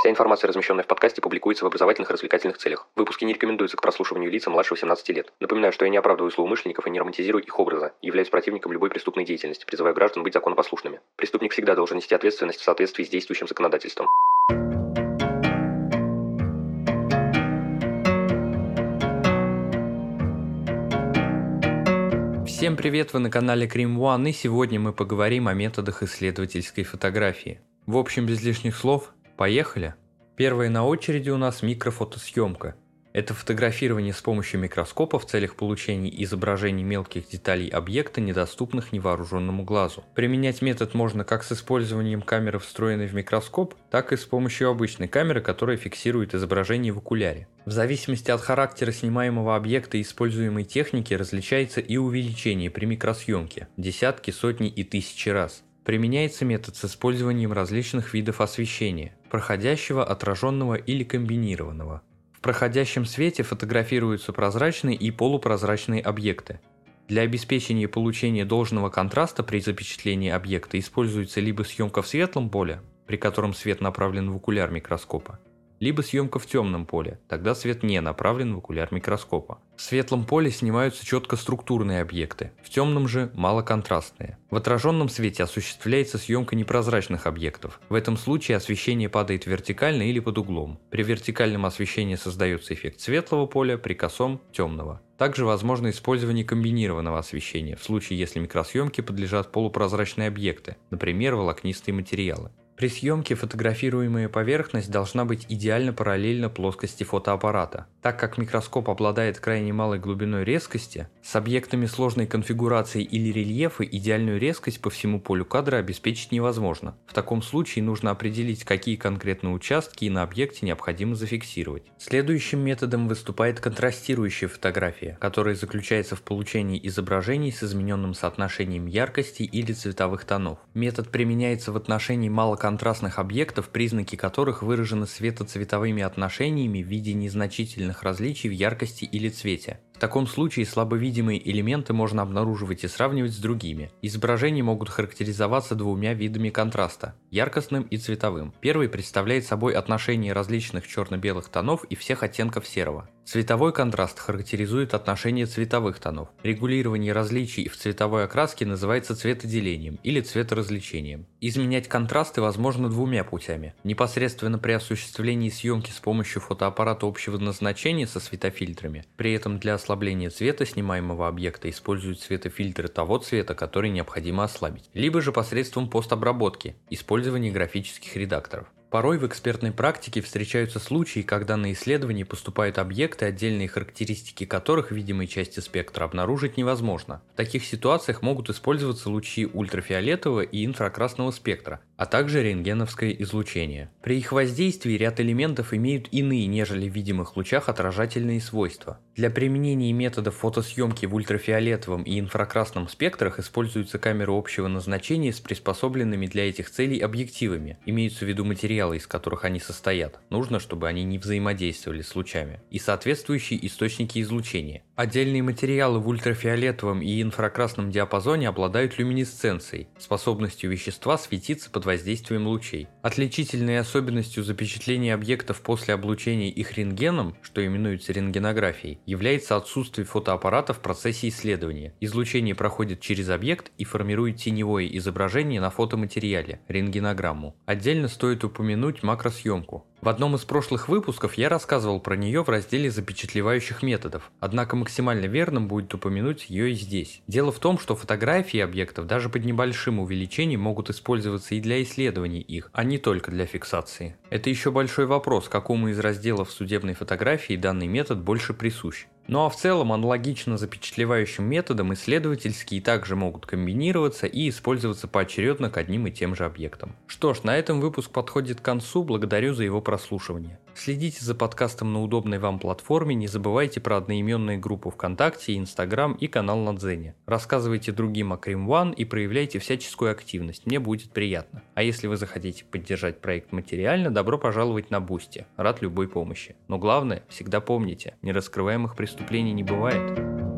Вся информация, размещенная в подкасте, публикуется в образовательных и развлекательных целях. Выпуски не рекомендуются к прослушиванию лица младше 18 лет. Напоминаю, что я не оправдываю злоумышленников и не романтизирую их образа, являюсь противником любой преступной деятельности, призываю граждан быть законопослушными. Преступник всегда должен нести ответственность в соответствии с действующим законодательством. Всем привет, вы на канале Cream One, и сегодня мы поговорим о методах исследовательской фотографии. В общем, без лишних слов, поехали! Первая на очереди у нас микрофотосъемка. Это фотографирование с помощью микроскопа в целях получения изображений мелких деталей объекта, недоступных невооруженному глазу. Применять метод можно как с использованием камеры, встроенной в микроскоп, так и с помощью обычной камеры, которая фиксирует изображение в окуляре. В зависимости от характера снимаемого объекта и используемой техники различается и увеличение при микросъемке – десятки, сотни и тысячи раз. Применяется метод с использованием различных видов освещения – проходящего, отраженного или комбинированного. В проходящем свете фотографируются прозрачные и полупрозрачные объекты. Для обеспечения получения должного контраста при запечатлении объекта используется либо съемка в светлом поле, при котором свет направлен в окуляр микроскопа, либо съемка в темном поле, тогда свет не направлен в окуляр микроскопа. В светлом поле снимаются четко структурные объекты, в темном же малоконтрастные. В отраженном свете осуществляется съемка непрозрачных объектов. В этом случае освещение падает вертикально или под углом. При вертикальном освещении создается эффект светлого поля, при косом – темного. Также возможно использование комбинированного освещения, в случае если микросъемке подлежат полупрозрачные объекты, например, волокнистые материалы. При съемке фотографируемая поверхность должна быть идеально параллельна плоскости фотоаппарата. Так как микроскоп обладает крайне малой глубиной резкости, с объектами сложной конфигурации или рельефа идеальную резкость по всему полю кадра обеспечить невозможно. В таком случае нужно определить, какие конкретные участки на объекте необходимо зафиксировать. Следующим методом выступает контрастирующая фотография, которая заключается в получении изображений с измененным соотношением яркости или цветовых тонов. Метод применяется в отношении малоконтрастных контрастных объектов, признаки которых выражены светоцветовыми отношениями в виде незначительных различий в яркости или цвете. В таком случае слабовидимые элементы можно обнаруживать и сравнивать с другими. Изображения могут характеризоваться двумя видами контраста – яркостным и цветовым. Первый представляет собой отношение различных черно-белых тонов и всех оттенков серого. Цветовой контраст характеризует отношение цветовых тонов. Регулирование различий в цветовой окраске называется цветоделением или цветоразвлечением. Изменять контрасты возможно двумя путями. Непосредственно при осуществлении съемки с помощью фотоаппарата общего назначения со светофильтрами. При этом для ослабления цвета снимаемого объекта используют светофильтры того цвета, который необходимо ослабить, либо же посредством постобработки, использования графических редакторов. Порой в экспертной практике встречаются случаи, когда на исследование поступают объекты, отдельные характеристики которых в видимой части спектра обнаружить невозможно. В таких ситуациях могут использоваться лучи ультрафиолетового и инфракрасного спектра, а также рентгеновское излучение. При их воздействии ряд элементов имеют иные, нежели в видимых лучах, отражательные свойства. Для применения методов фотосъемки в ультрафиолетовом и инфракрасном спектрах используются камеры общего назначения с приспособленными для этих целей объективами. Имеются в виду материалы, из которых они состоят. Нужно, чтобы они не взаимодействовали с лучами. И соответствующие источники излучения. Отдельные материалы в ультрафиолетовом и инфракрасном диапазоне обладают люминесценцией, способностью вещества светиться под воздействием лучей. Отличительной особенностью запечатления объектов после облучения их рентгеном, что именуется рентгенографией, является отсутствие фотоаппарата в процессе исследования. Излучение проходит через объект и формирует теневое изображение на фотоматериале – рентгенограмму. Отдельно стоит упомянуть макросъемку. В одном из прошлых выпусков я рассказывал про нее в разделе запечатлевающих методов, однако максимально верным будет упомянуть ее и здесь. Дело в том, что фотографии объектов даже под небольшим увеличением могут использоваться и для исследований их, а не только для фиксации. Это еще большой вопрос, какому из разделов судебной фотографии данный метод больше присущ. Ну а в целом аналогично запечатлевающим методам исследовательские также могут комбинироваться и использоваться поочередно к одним и тем же объектам. Что ж, на этом выпуск подходит к концу, благодарю за его прослушивание. Следите за подкастом на удобной вам платформе, не забывайте про одноименные группы ВКонтакте, Инстаграм и канал на Дзене. Рассказывайте другим о Crime One и проявляйте всяческую активность, мне будет приятно. А если вы захотите поддержать проект материально, добро пожаловать на Boosty, рад любой помощи. Но главное, всегда помните, нераскрываемых преступлений не бывает.